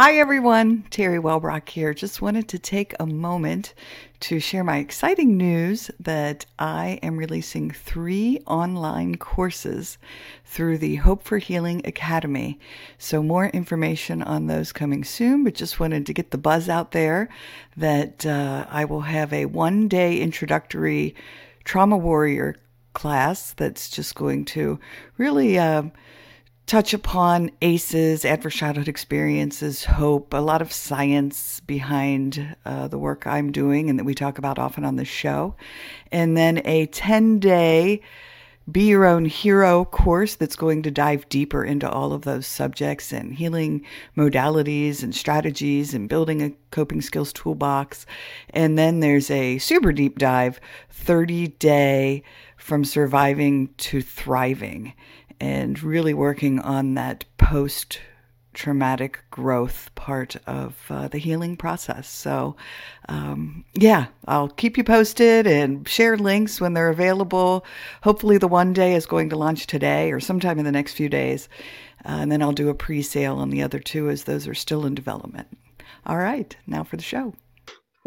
Hi, everyone. Terry Wellbrock here. Just wanted to take a moment to share my exciting news that I am releasing three online courses through the Hope for Healing Academy. So, more information on those coming soon, but just wanted to get the buzz out there that uh, I will have a one day introductory trauma warrior class that's just going to really. Uh, touch upon ACEs, adverse childhood experiences, hope, a lot of science behind uh, the work I'm doing and that we talk about often on the show. And then a 10 day Be Your Own Hero course that's going to dive deeper into all of those subjects and healing modalities and strategies and building a coping skills toolbox. And then there's a super deep dive 30 day from surviving to thriving and really working on that post traumatic growth part of uh, the healing process. So, um, yeah, I'll keep you posted and share links when they're available. Hopefully, the one day is going to launch today or sometime in the next few days. Uh, and then I'll do a pre sale on the other two as those are still in development. All right, now for the show.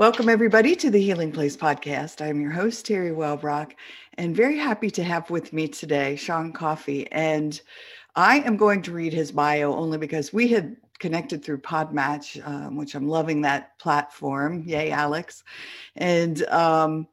Welcome, everybody, to the Healing Place podcast. I'm your host, Terry Wellbrock, and very happy to have with me today Shaun Coffey. And I am going to read his bio only because we had connected through Podmatch, um, which I'm loving that platform. Yay, Alex. And um,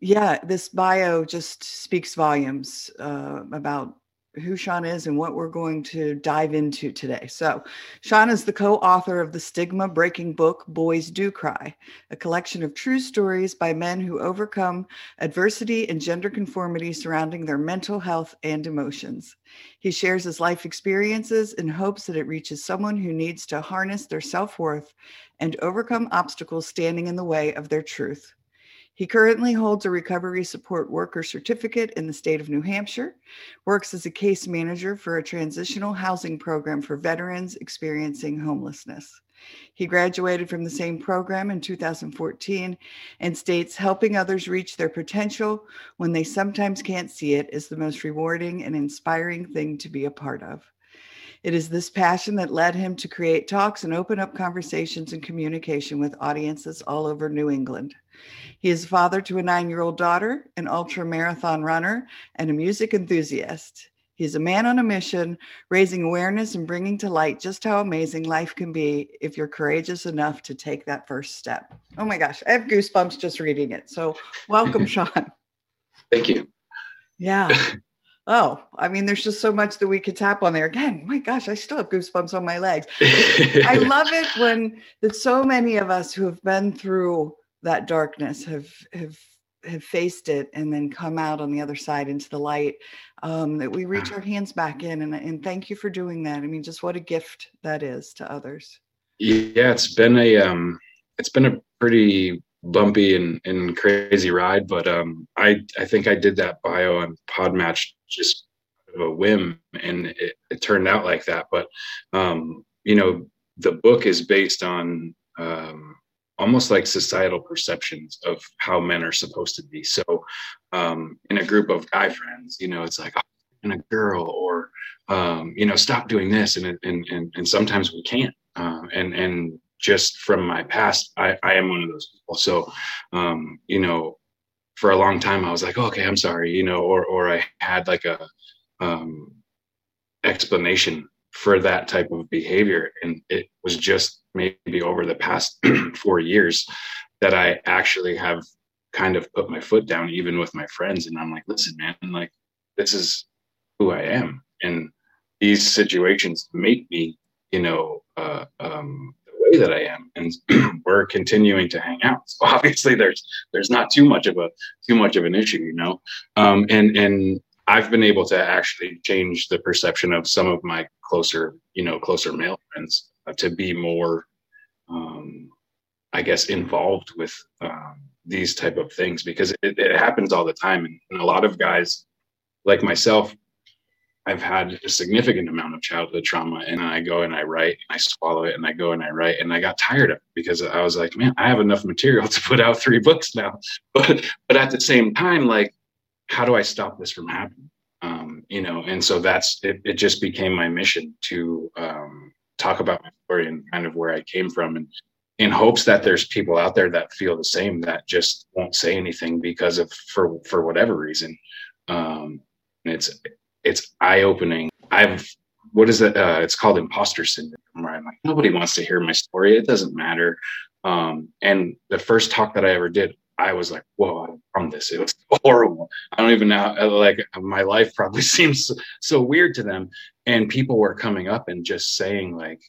yeah, this bio just speaks volumes uh, about who Shaun is and what we're going to dive into today. So, Shaun is the co author of the stigma breaking book, Boys Do Cry, a collection of true stories by men who overcome adversity and gender conformity surrounding their mental health and emotions. He shares his life experiences in hopes that it reaches someone who needs to harness their self worth and overcome obstacles standing in the way of their truth. He currently holds a recovery support worker certificate in the state of New Hampshire, works as a case manager for a transitional housing program for veterans experiencing homelessness. He graduated from the same program in 2014 and states helping others reach their potential when they sometimes can't see it is the most rewarding and inspiring thing to be a part of. It is this passion that led him to create talks and open up conversations and communication with audiences all over New England. He is father to a nine year old daughter, an ultra marathon runner, and a music enthusiast. He's a man on a mission, raising awareness and bringing to light just how amazing life can be if you're courageous enough to take that first step. Oh my gosh, I have goosebumps just reading it. So, welcome, Shaun. Thank you. Yeah. Oh, I mean, there's just so much that we could tap on there. Again, my gosh, I still have goosebumps on my legs. I love it when that so many of us who have been through that darkness have have have faced it and then come out on the other side into the light um, that we reach our hands back in and, and thank you for doing that i mean just what a gift that is to others yeah it's been a um it's been a pretty bumpy and, and crazy ride but um i i think i did that bio on podmatch just of a whim and it, it turned out like that but um you know the book is based on um almost like societal perceptions of how men are supposed to be. So, um, in a group of guy friends, you know, it's like, oh, and a girl, or um, you know, stop doing this, and and and, and sometimes we can't. Uh, and and just from my past, I, I am one of those people. So, um, you know, for a long time, I was like, oh, okay, I'm sorry, you know, or or I had like a um, explanation for that type of behavior, and it was just maybe over the past four years that I actually have kind of put my foot down, even with my friends. And I'm like, listen, man, like, this is who I am. And these situations make me, you know, uh, um, way that I am. And we're continuing to hang out. So obviously there's, there's not too much of a, too much of an issue, you know? Um, and, and I've been able to actually change the perception of some of my closer, you know, closer male friends uh, to be more um, i guess involved with um, these type of things because it, it happens all the time and, and, a lot of guys like myself i've had a significant amount of childhood trauma and i go and i write and i swallow it and i go and i write and i got tired of it because i was like man i have enough material to put out three books now but but at the same time like how do i stop this from happening um, you know and so that's it, it just became my mission to um, talk about my story and kind of where I came from, and in hopes that there's people out there that feel the same that just won't say anything because of for for whatever reason. Um, it's it's eye opening. I've what is it? Uh, it's called imposter syndrome. Where I'm like nobody wants to hear my story. It doesn't matter. Um, and the first talk that I ever did, I was like, whoa, I'm from this. It was horrible. I don't even know. Uh, like my life probably seems so, weird to them. And people were coming up and just saying like,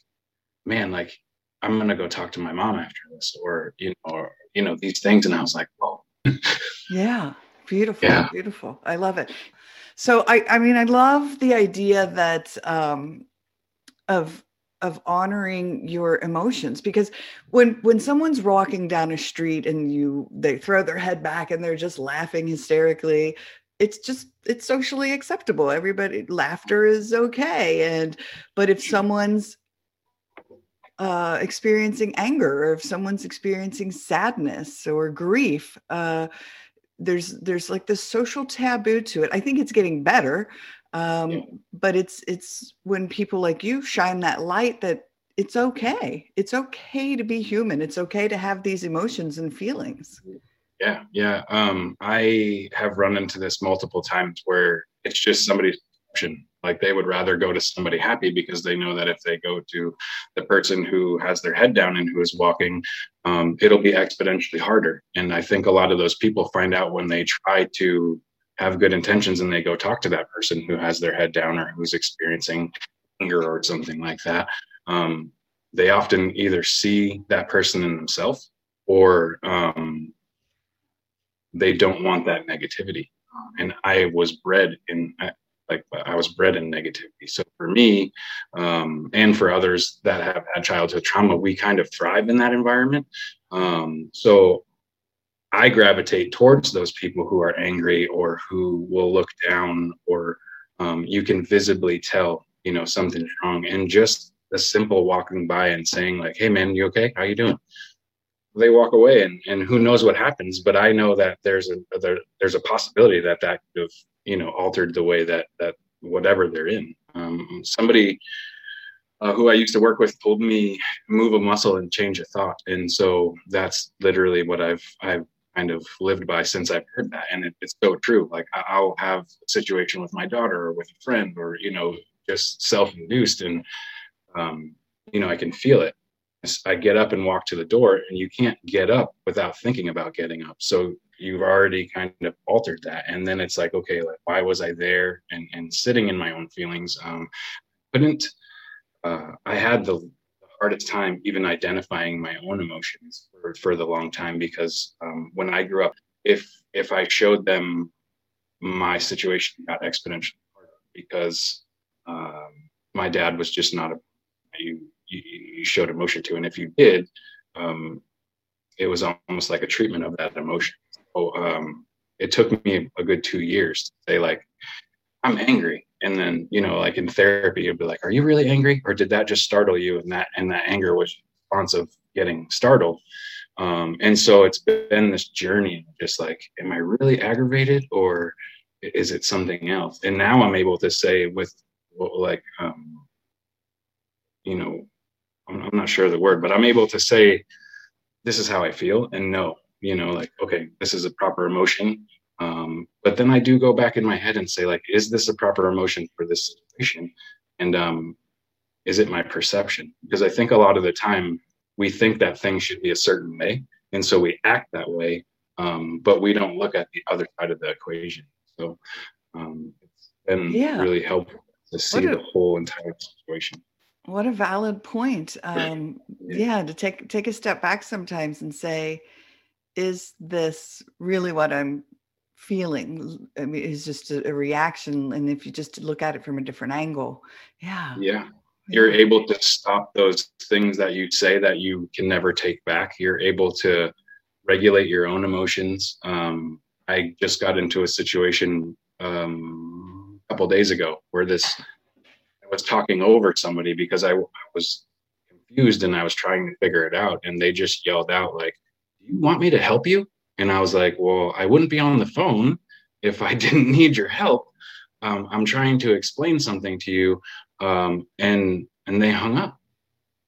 man, like I'm going to go talk to my mom after this or, you know, or, you know, these things. And I was like, whoa. yeah. Beautiful. Yeah. Beautiful. I love it. So I, I mean, I love the idea that, um, of of honoring your emotions because when when someone's walking down a street and you they throw their head back and they're just laughing hysterically it's just it's socially acceptable. Everybody laughter is okay. And but if someone's uh, experiencing anger or if someone's experiencing sadness or grief uh, there's there's like this social taboo to it. I think it's getting better um, yeah. but it's it's when people like you shine that light that it's okay. It's okay to be human. It's okay to have these emotions and feelings. Yeah yeah um, i have run into this multiple times where it's just somebody's option like they would rather go to somebody happy because they know that if they go to the person who has their head down and who is walking um, it'll be exponentially harder. And i think a lot of those people find out when they try to have good intentions and they go talk to that person who has their head down or who's experiencing anger or something like that um, they often either see that person in themselves or um, they don't want that negativity. And i was bred in like I was bred in negativity. So for me, um, and for others that have had childhood trauma, we kind of thrive in that environment. Um, so I gravitate towards those people who are angry or who will look down, or um, you can visibly tell, you know, something's wrong. And just a simple walking by and saying like, "Hey, man, you okay? How you doing?" They walk away, and and who knows what happens. But I know that there's a there, there's a possibility that that could have you know altered the way that that whatever they're in. Um, somebody uh, who I used to work with told me move a muscle and change a thought, and so that's literally what I've I've kind of lived by since I've heard that, and it, it's so true. Like I'll have a situation with my daughter or with a friend, or you know, just self-induced, and um, you know, I can feel it. I get up and walk to the door, and you can't get up without thinking about getting up. So you've already kind of altered that, and then it's like, okay, like why was I there and and sitting in my own feelings? Um, couldn't uh, I had the hardest time even identifying my own emotions for, for the long time because um, when I grew up, if if I showed them my situation got exponentially harder because um, my dad was just not a you, you, showed emotion to, and if you did, um, it was almost like a treatment of that emotion. So um, it took me a good two years to say like, I'm angry, and then you know like in therapy you'd be like are you really angry? Or did that just startle you? And that and that anger was response of getting startled. Um, and so it's been this journey just like am i really aggravated or is it something else? And now i'm able to say with like um, you know I'm, not sure the word but i'm able to say this is how i feel and no you know like okay this is a proper emotion um, but then I do go back in my head and say, like, is this a proper emotion for this situation? And um, is it my perception? Because I think a lot of the time we think that things should be a certain way. And so we act that way, um, but we don't look at the other side of the equation. So um, it's been yeah. really helpful to see a, the whole entire situation. What a valid point. Um, yeah. to take take a step back sometimes and say, is this really what I'm feeling? I mean it's just a, a, reaction and if you just look at it from a different angle yeah. Yeah. You're able to stop those things that you say that you can never take back. You're able to regulate your own emotions. Um, i just got into a situation um, a couple days ago where this was talking over somebody because I, I was confused and i was trying to figure it out and they just yelled out like do you want me to help you and I was like, well, I wouldn't be on the phone if I didn't need your help. Um, I'm trying to explain something to you. Um, and, and they hung up.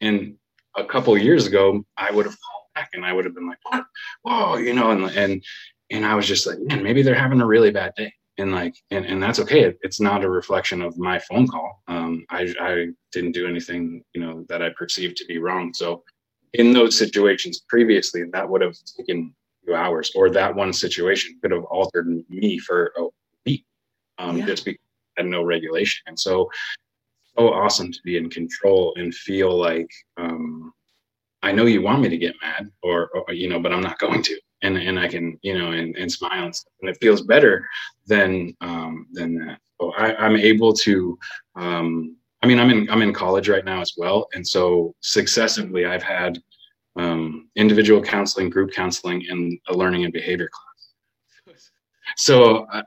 And a couple years ago, I would have called back and I would have been like. Whoa, you know, and, and, and I was just like, man, maybe they're having a really bad day. And like, and, and that's okay. It, it's not a reflection of my phone call. Um, I, I didn't do anything, you know, that I perceived to be wrong. So in those situations previously, that would have taken few hours or that one situation could have altered me for a week um, yeah. just because I had no regulation. And so, so awesome to be in control and feel like um, I know you want me to get mad or, or, you know, but I'm not going to. And, and I can, you know, and, and smile and, and it feels better than, um, than that. So I, I'm able to, um, I mean, I'm in, I'm in college right now as well. And so successively I've had, um, individual counseling, group counseling, and a learning and behavior class. So, uh,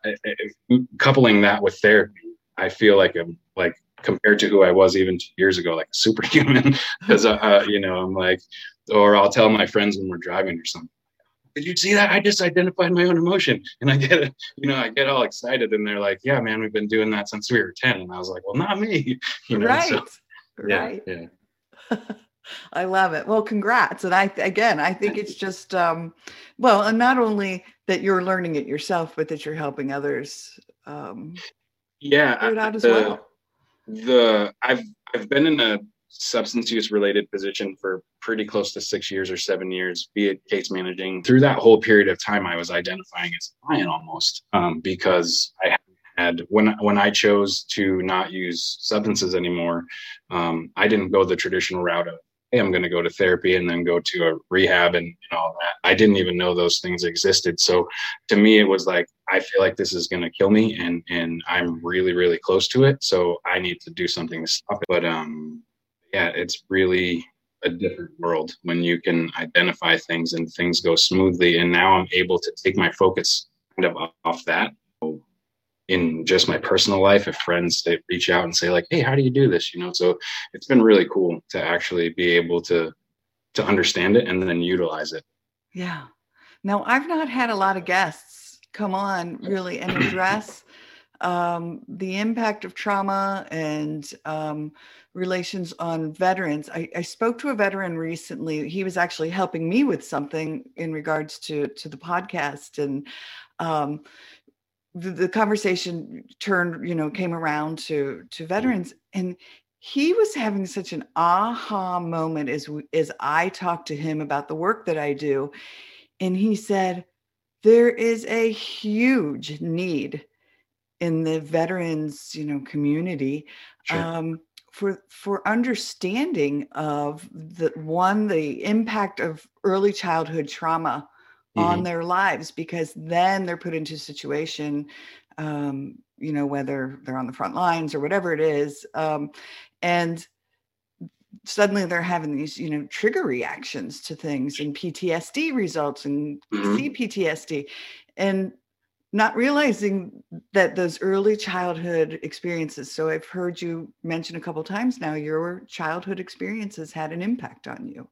coupling that with therapy, I feel like I'm like compared to who I was even two years ago, like superhuman. Because uh, uh, you know, I'm like, or I'll tell my friends when we're driving or something. Did you see that? I just identified my own emotion, and I get, you know, I get all excited, and they're like, "Yeah, man, we've been doing that since we were 10. And I was like, "Well, not me." You know, right, so, right, yeah. yeah. I love it. Well, congrats. And I, again, I think it's just, um, well, and not only that you're learning it yourself, but that you're helping others. Um, yeah. It out as the, well. The, I've, I've been in a substance use related position for pretty close to six years or seven years, be it case managing. Through that whole period of time, I was identifying as a client almost um, because I had when when I chose to not use substances anymore, um, I didn't go the traditional route of hey, I'm going to go to therapy and then go to a rehab and, and all that. I didn't even know those things existed. So to me, it was like, I feel like this is going to kill me and, and I'm really, really close to it. So I need to do something to stop it. But, um, yeah, it's really a different world when you can identify things and things go smoothly. And now I'm able to take my focus kind of off that. In just my personal life if friends they reach out and say like hey how do you do this? You know so it's been really cool to actually be able to to understand it and then utilize it. Yeah. Now i've not had a lot of guests come on really and address um, the impact of trauma and um, relations on veterans. I, I, spoke to a veteran recently. He was actually helping me with something in regards to to the podcast, and um, the, the conversation turned, you know, came around to to veterans, and he was having such an aha moment as as I talked to him about the work that I do, and he said, "There is a huge need in the veterans, you know, community." Sure. Um, for for understanding of the one the impact of early childhood trauma mm-hmm. on their lives because then they're put into a situation um, you know whether they're on the front lines or whatever it is um, and suddenly they're having these you know trigger reactions to things and ptsd results and mm-hmm. cptsd and not realizing that those early childhood experiences so i've heard you mention a couple times now your childhood experiences had an impact on you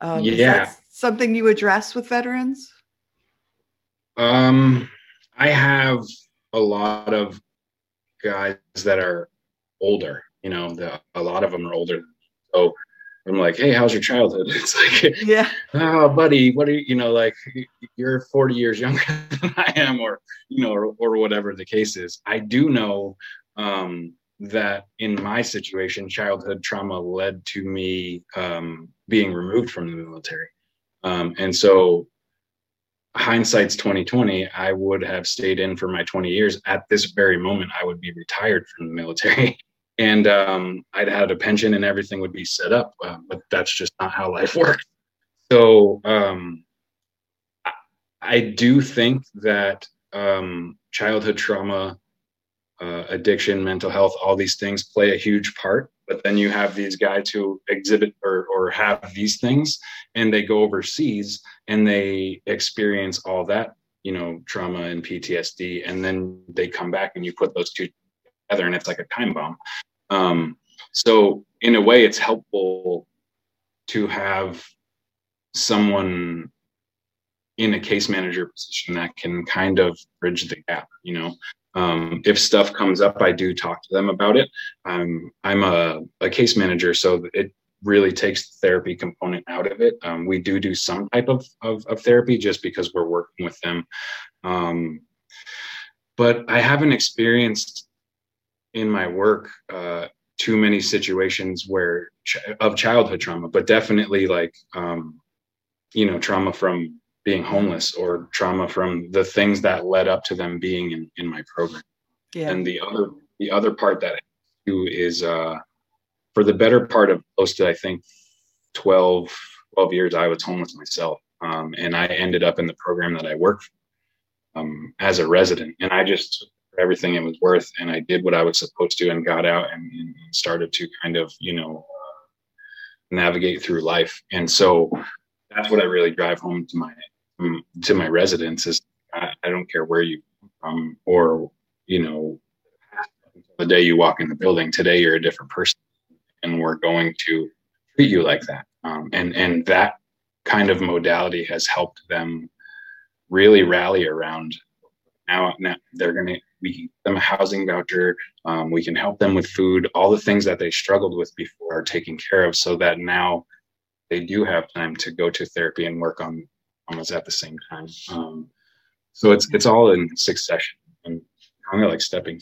um, yeah. something you address with veterans? Um, I have a lot of guys that are older. You know, the, a lot of them are older. So I'm like, hey, how's your childhood? It's like, yeah, oh, buddy, what are you, you know, like you're 40 years younger than I am, or you know, or, or whatever the case is. I do know um, that in my situation, childhood trauma led to me um, being removed from the military. Um, and so hindsight's 2020 i would have stayed in for my 20 years at this very moment i would be retired from the military and um, i'd had a pension and everything would be set up uh, but that's just not how life works so um, I, I, do think that um, childhood trauma uh, addiction, mental health, all these things play a huge part. But then you have these guys who exhibit or, or have these things and they go overseas and they experience all that, you know, trauma and PTSD. And then they come back and you put those two together and it's like a time bomb. Um, so, in a way, it's helpful to have someone in a case manager position that can kind of bridge the gap, you know, um, if stuff comes up, I do talk to them about it. I'm I'm a, a case manager, so it really takes the therapy component out of it. Um, we do do some type of, of, of therapy just because we're working with them. Um, but I haven't experienced in my work uh, too many situations where ch- of childhood trauma, but definitely like um, you know trauma from being homeless or trauma from the things that led up to them being in, in my program. Yeah. And the other the other part that I do is uh, for the better part of close to I think 12, 12 years I was homeless myself. Um, and I ended up in the program that I worked um, as a resident. And I just everything it was worth and I did what I was supposed to and got out and, and started to kind of, you know, navigate through life. And so that's what I really drive home to my to my residents is I, I don't care where you come or you know the day you walk in the building today you're a different person and we're going to treat you like that um, and and that kind of modality has helped them really rally around now, now they're going to we can give them a housing voucher um, we can help them with food all the things that they struggled with before are taken care of so that now they do have time to go to therapy and work on almost at the same time. Um, so it's it's all in succession and kind of like stepping.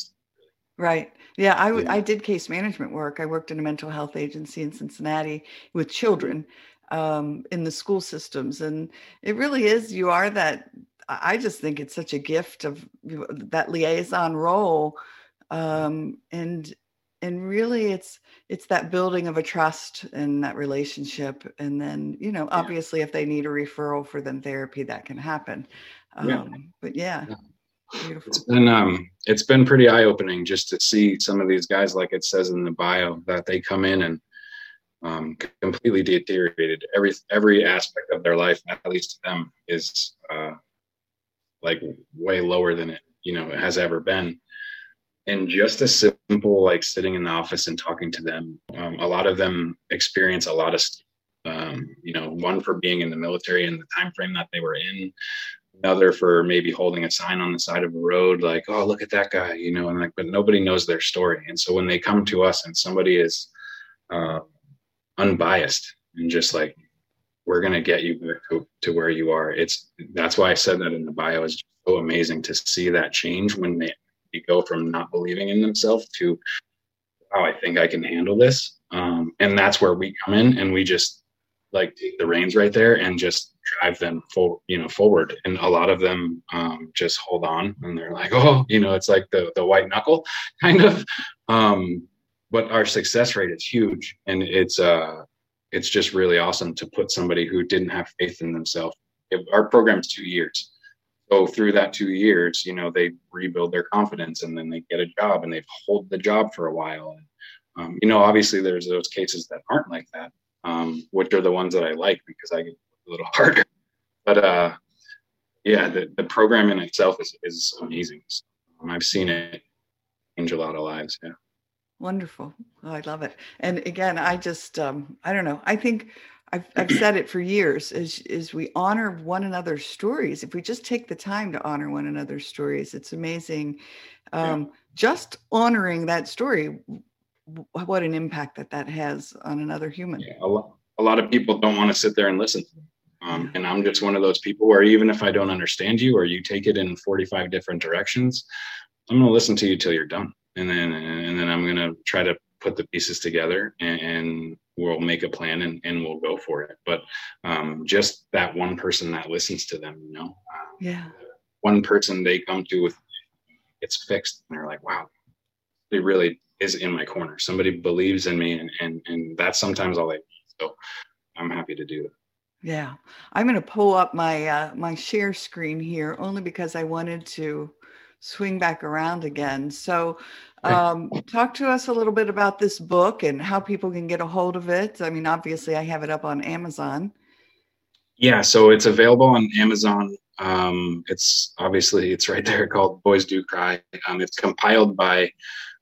Right. Yeah, I, yeah. I did case management work. I worked in a mental health agency in Cincinnati with children um, in the school systems, and it really is. You are that. I just think it's such a gift of that liaison role, um, and and really it's it's that building of a trust and that relationship and then you know obviously if they need a referral for then therapy that can happen um, yeah. but yeah, yeah. Beautiful. It's been um it's been pretty eye opening just to see some of these guys like it says in the bio that they come in and um, completely deteriorated. Every every aspect of their life, at least to them, is uh, like way lower than it you know it has ever been. And just a simple like sitting in the office and talking to them um, a lot of them experience a lot of um, you know one for being in the military and the time frame that they were in another for maybe holding a sign on the side of a road like oh look at that guy you know and like but nobody knows their story. And so when they come to us and somebody is uh, unbiased and just like we're going to get you to, to where you are. It's that's why i said that in the bio. Is so amazing to see that change when they go from not believing in themselves to wow i think i can handle this. Um, and that's where we come in and we just like take the reins right there and just drive them full you know forward. And a lot of them um, just hold on and they're like oh you know it's like the the white knuckle kind of um, but our success rate is huge and it's uh it's just really awesome to put somebody who didn't have faith in themselves our program's two years so through that two years, you know, they rebuild their confidence and then they get a job and they hold the job for a while. And, um, you know, obviously there's those cases that aren't like that, um, which are the ones that I like because I get a little harder. But uh, yeah, the, the program in itself is, is amazing. Um, I've seen it change a lot of lives. Yeah. Wonderful. Oh, I love it. And again, I just, um, I don't know. I think I've, I've said it for years is, is we honor one another's stories. If we just take the time to honor one another's stories, it's amazing. Um, yeah. Just honoring that story, what an impact that that has on another human. Yeah, a, lot, a lot of people don't want to sit there and listen. Um, and I'm just one of those people where even if I don't understand you or you take it in 45 different directions, I'm going to listen to you till you're done. And then, and then I'm going to try to put the pieces together and, and we'll make a plan and, and we'll go for it. But um, just that one person that listens to them, you know, um, yeah, one person they come to with it's fixed and they're like, wow, it really is in my corner. Somebody believes in me and, and, and that's sometimes all I need. So I'm happy to do that. Yeah, I'm going to pull up my uh, my share screen here only because I wanted to swing back around again. So, um, talk to us a little bit about this book and how people can get a hold of it. I mean, obviously, I have it up on Amazon. Yeah, so it's available on Amazon. Um, it's obviously it's right there called Boys Do Cry. Um, it's compiled by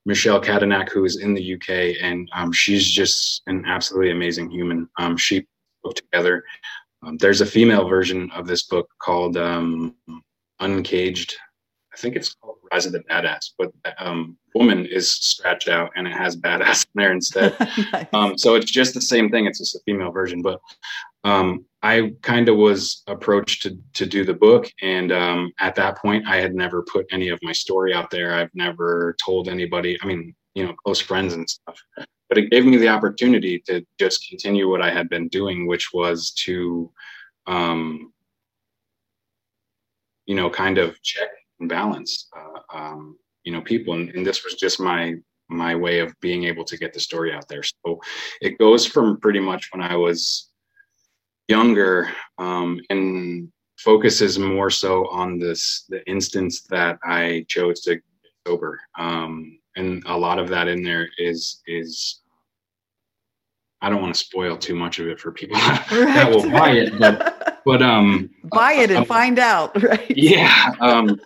Michelle Kadanak, who is in the UK, and um, she's just an absolutely amazing human. Um, she put together. Um, there's a female version of this book called um, Uncaged I think it's called Rise of the Badass, but um, woman is scratched out and it has badass in there instead. nice. um, so it's just the same thing. It's just a female version, but um, I kind of was approached to to do the book, and um, at that point, I had never put any of my story out there. I've never told anybody. I mean, you know, close friends and stuff. But it gave me the opportunity to just continue what I had been doing, which was to, um, you know, kind of check and balance, uh, um, you know, people. And, and this was just my my way of being able to get the story out there. So it goes from pretty much when I was younger um, and focuses more so on this the instance that I chose to get sober. Um, and a lot of that in there is is I don't want to spoil too much of it for people right. that will buy it, but but um buy it and um, find out, right? Yeah. Um,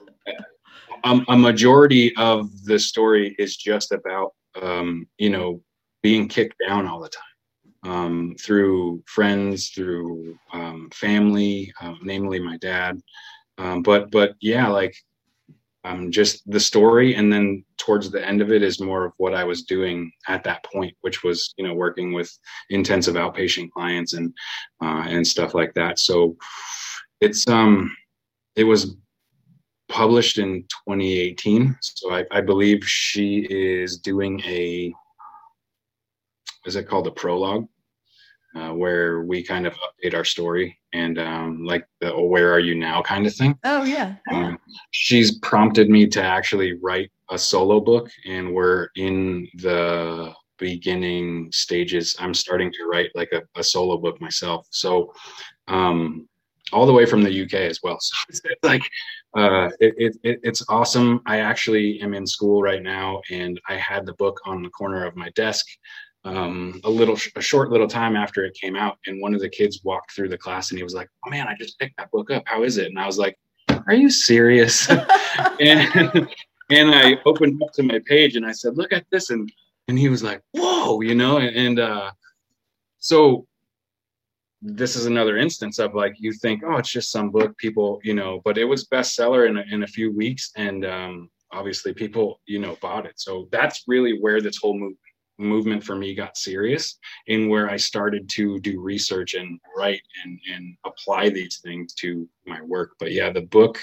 um, a majority of the story is just about um, you know being kicked down all the time um, through friends, through um, family, uh, namely my dad. Um, but but yeah, like um, just the story, and then towards the end of it is more of what I was doing at that point, which was you know working with intensive outpatient clients and uh, and stuff like that. So it's um it was published in 2018 so I, I believe she is doing a is it called a prologue uh, where we kind of update our story and um, like the oh, where are you now kind of thing. Oh yeah. Um, she's prompted me to actually write a solo book and we're in the beginning stages. I'm starting to write like a, a solo book myself so um, all the way from the uk as well. So it's, it's like uh, it, it, it's awesome. I actually am in school right now and i had the book on the corner of my desk um, a little a short little time after it came out and one of the kids walked through the class and he was like oh man i just picked that book up. How is it? And i was like are you serious? And and i opened up to my page and i said look at this and and he was like whoa you know and, and uh so this is another instance of like you think oh it's just some book people you know but it was bestseller in a, in a few weeks and um obviously people you know bought it so that's really where this whole movement movement for me got serious in where I started to do research and write and, and apply these things to my work. But yeah, the book,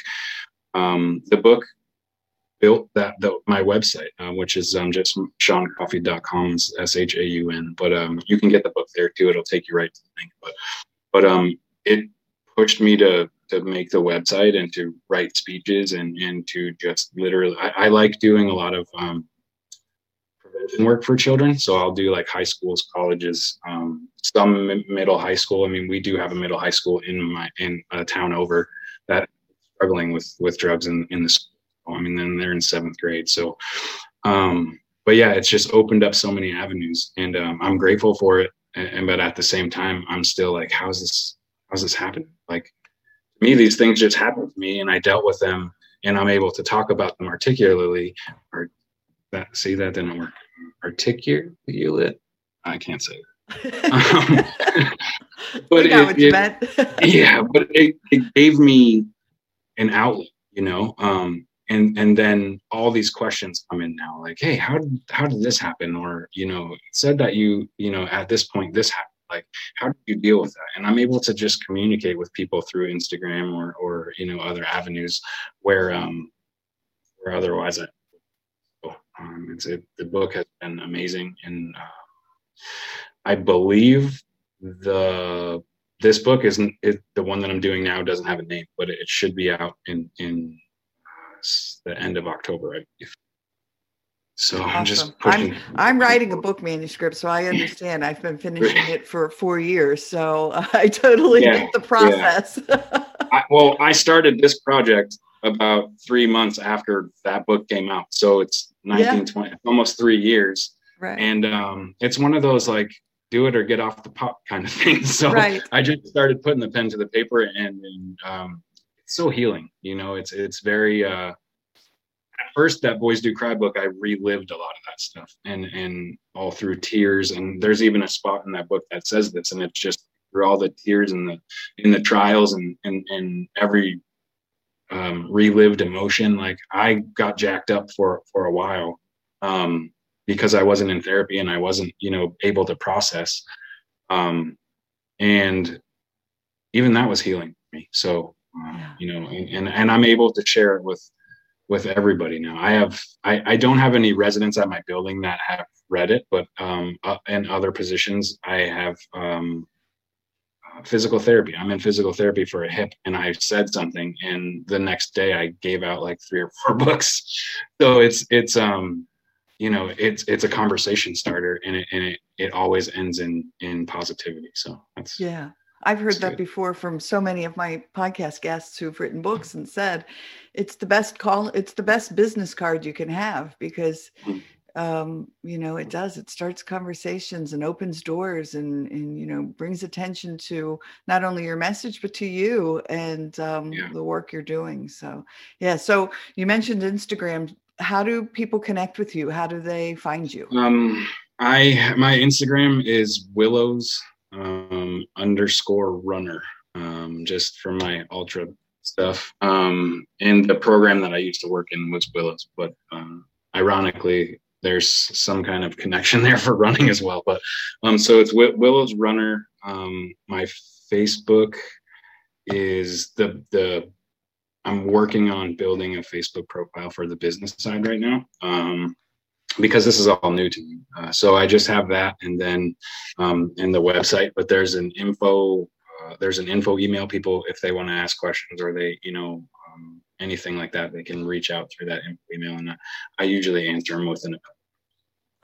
um, the book built that the, my website, uh, which is um, just shauncoffey.com, S H A U N. But um, you can get the book there too. It'll take you right to the link. But but um, it pushed me to to make the website and to write speeches and and to just literally. I, I like doing a lot of um, prevention work for children. So I'll do like high schools, colleges, um, some middle high school. I mean, we do have a middle high school in my in a town over that struggling with with drugs in in the school. I mean, then they're in seventh grade. So, um, but yeah, it's just opened up so many avenues, and um, I'm grateful for it. And, and but at the same time, I'm still like, how's this? How's this happen? Like, to me, these things just happened to me, and I dealt with them, and I'm able to talk about them articulately. Or that see that didn't work articulate. I can't say it. um, but it, it yeah, but it, it gave me an outlet, you know. Um, and and then all these questions come in now, like, hey, how how did this happen? Or you know, said that you you know at this point this happened. Like, how do you deal with that? And I'm able to just communicate with people through Instagram or or you know other avenues where um where otherwise I um, it's it, the book has been amazing, and uh, I believe the this book isn't it, the one that I'm doing now doesn't have a name, but it, should be out in in uh, the end of October, I believe. So awesome. I'm just pushing. I'm, I'm writing a book manuscript, so I understand. I've been finishing it for four years, so I totally yeah, get the process. Yeah. I, well, I started this project about three months after that book came out. So it's 1920, yeah. almost three years. Right. And um, it's one of those like do it or get off the pot kind of things. So right. I just started putting the pen to the paper and, and um, so healing. You know, it's it's very uh, at first that boys do cry book i relived a lot of that stuff and and all through tears and there's even a spot in that book that says this and it's just through all the tears and the in the trials and and and every um, relived emotion. Like I got jacked up for for a while um, because I wasn't in therapy and I wasn't, you know, able to process. Um, and even that was healing me. So, uh, yeah. you know, and, and I'm able to share it with with everybody now. I have I, I don't have any residents at my building that have read it, but um, uh, in other positions, I have um, physical therapy. I'm in physical therapy for a hip, and I said something, and the next day I gave out like three or four books. So it's it's um you know it's it's a conversation starter, and it and it it always ends in in positivity. So that's yeah. I've heard that good. before from so many of my podcast guests who've written books and said it's the best call it's the best business card you can have because mm-hmm um, you know it does. It starts conversations and opens doors and and you know brings attention to not only your message but to you and um, yeah. the work you're doing. So yeah so you mentioned instagram. How do people connect with you? How do they find you? Um i my instagram is willows um underscore runner um just for my ultra stuff um and the program that i used to work in was willows but um ironically there's some kind of connection there for running as well. But um, so it's Willow's Runner. Um, my Facebook is the the I'm working on building a Facebook profile for the business side right now. Um, because this is all new to me. Uh, so I just have that and then um, in the website, but there's an info, uh, there's an info email people if they want to ask questions or they, you know, um, anything like that, they can reach out through that email and I usually answer them within a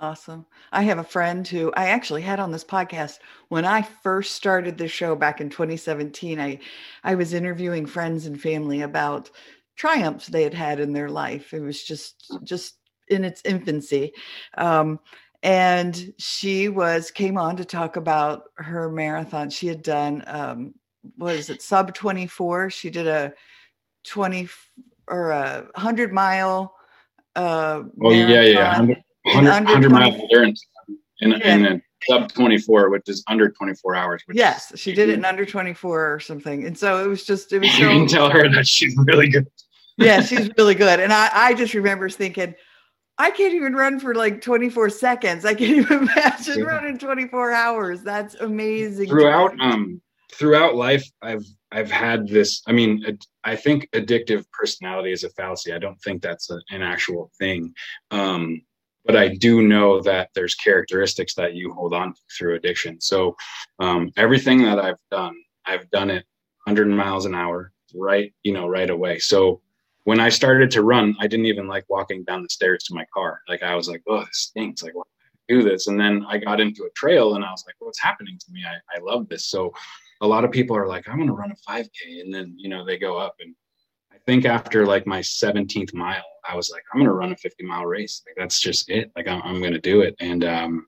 Awesome. I have a friend who I actually had on this podcast when I first started the show back in 2017. I I was interviewing friends and family about triumphs they had had in their life. It was just just in its infancy. Um, and she was came on to talk about her marathon. She had done um, what is it, sub 24. She did a 20 or a 100 mile uh oh yeah yeah 100, 100 mile endurance in, yeah. in a sub 24 which is under 24 hours yes she did it in under 24 or something and so it was just it was so, you can tell her that she's really good yeah she's really good and i i just remember thinking I can't even run for like 24 seconds. I can't even imagine running 24 hours. That's amazing. Throughout um throughout life I've I've had this I mean I think addictive personality is a fallacy. I don't think that's a, an actual thing. Um but I do know that there's characteristics that you hold on to through addiction. So um, everything that I've done, I've done it 100 miles an hour, right, you know, right away. So when I started to run, I didn't even like walking down the stairs to my car. Like I was like, oh, this stinks. Like, why do this? And then I got into a trail and I was like, what's happening to me? I, I love this. So a lot of people are like, I'm going to run a 5K. And then, you know, they go up and I think after like my 17th mile, I was like, I'm going to run a 50 mile race. Like, that's just it. Like, I'm, I'm going to do it. And um,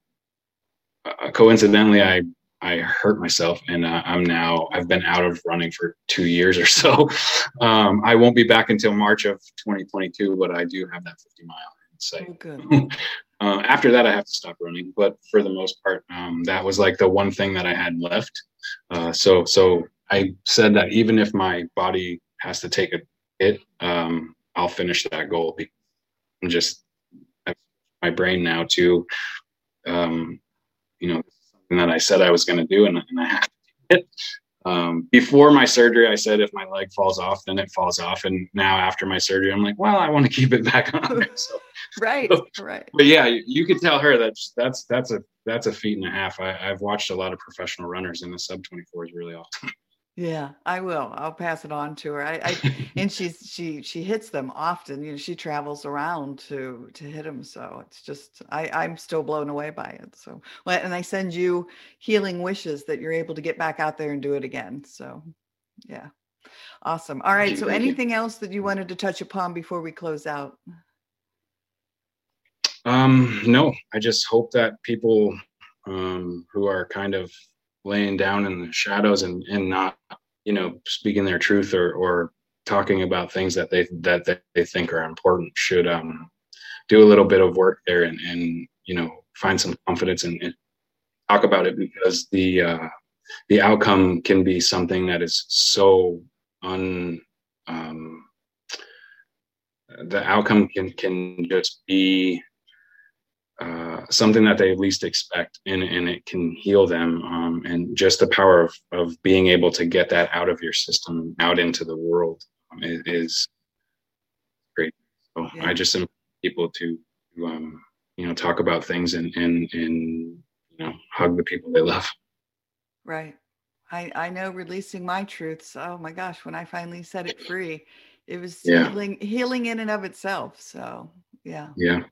uh, coincidentally, I I hurt myself, and uh, I'm now I've been out of running for two years or so. Um, I won't be back until March of 2022, but I do have that 50 mile say. Oh, good. uh, after that, I have to stop running, but for the most part, um, that was like the one thing that I had left. Uh, so so I said that even if my body has to take a hit, um, I'll finish that goal. I'm just my brain now to, um, you know, something that I said I was going to do, and, and, I have to do it. Um, before my surgery, I said if my leg falls off, then it falls off. And now after my surgery, I'm like, well, I want to keep it back on. So, right, so, right. But yeah, you, you could tell her that that's that's a that's a feat and a half. I, I've watched a lot of professional runners, and the sub 24 is really awesome. Yeah, I will. I'll pass it on to her. I, I and she's she she hits them often. You know, she travels around to to hit them. So it's just I I'm still blown away by it. So well, and I send you healing wishes that you're able to get back out there and do it again. So yeah, awesome. All right. So anything else that you wanted to touch upon before we close out? Um, no. I just hope that people um, who are kind of laying down in the shadows and and not you know speaking their truth or or talking about things that they that they think are important should um do a little bit of work there and and you know find some confidence and, and talk about it because the uh the outcome can be something that is so un um the outcome can can just be uh, something that they least expect and, and it can heal them um, and just the power of, of being able to get that out of your system out into the world um, is, is, great. So yeah. i just invite people to, to um, you know talk about things and and and you know hug the people they love. Right. I i know releasing my truths. Oh my gosh when i finally set it free it was yeah. healing healing in and of itself. So yeah. Yeah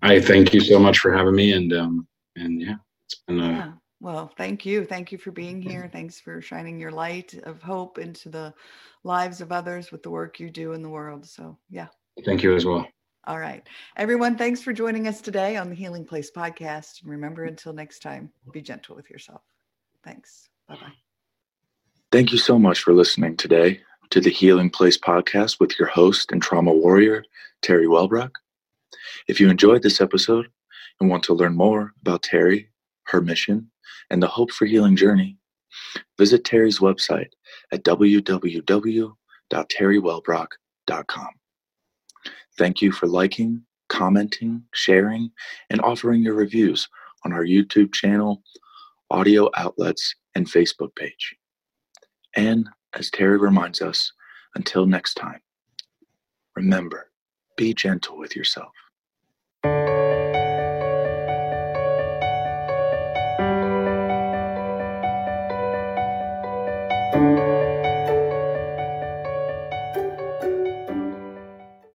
i thank you so much for having me and um and yeah it's been a yeah. well thank you thank you for being here thanks for shining your light of hope into the lives of others with the work you do in the world so yeah thank you as well all right. Everyone, thanks for joining us today on the Healing Place podcast. And remember, until next time, be gentle with yourself. Thanks. Bye bye. Thank you so much for listening today to the Healing Place podcast with your host and trauma warrior, Terry Wellbrock. If you enjoyed this episode and want to learn more about Terry, her mission, and the Hope for Healing journey, visit Terry's website at www.terrywellbrock.com. Thank you for liking, commenting, sharing, and offering your reviews on our YouTube channel, audio outlets, and Facebook page. And as Terry reminds us, until next time, remember, be gentle with yourself.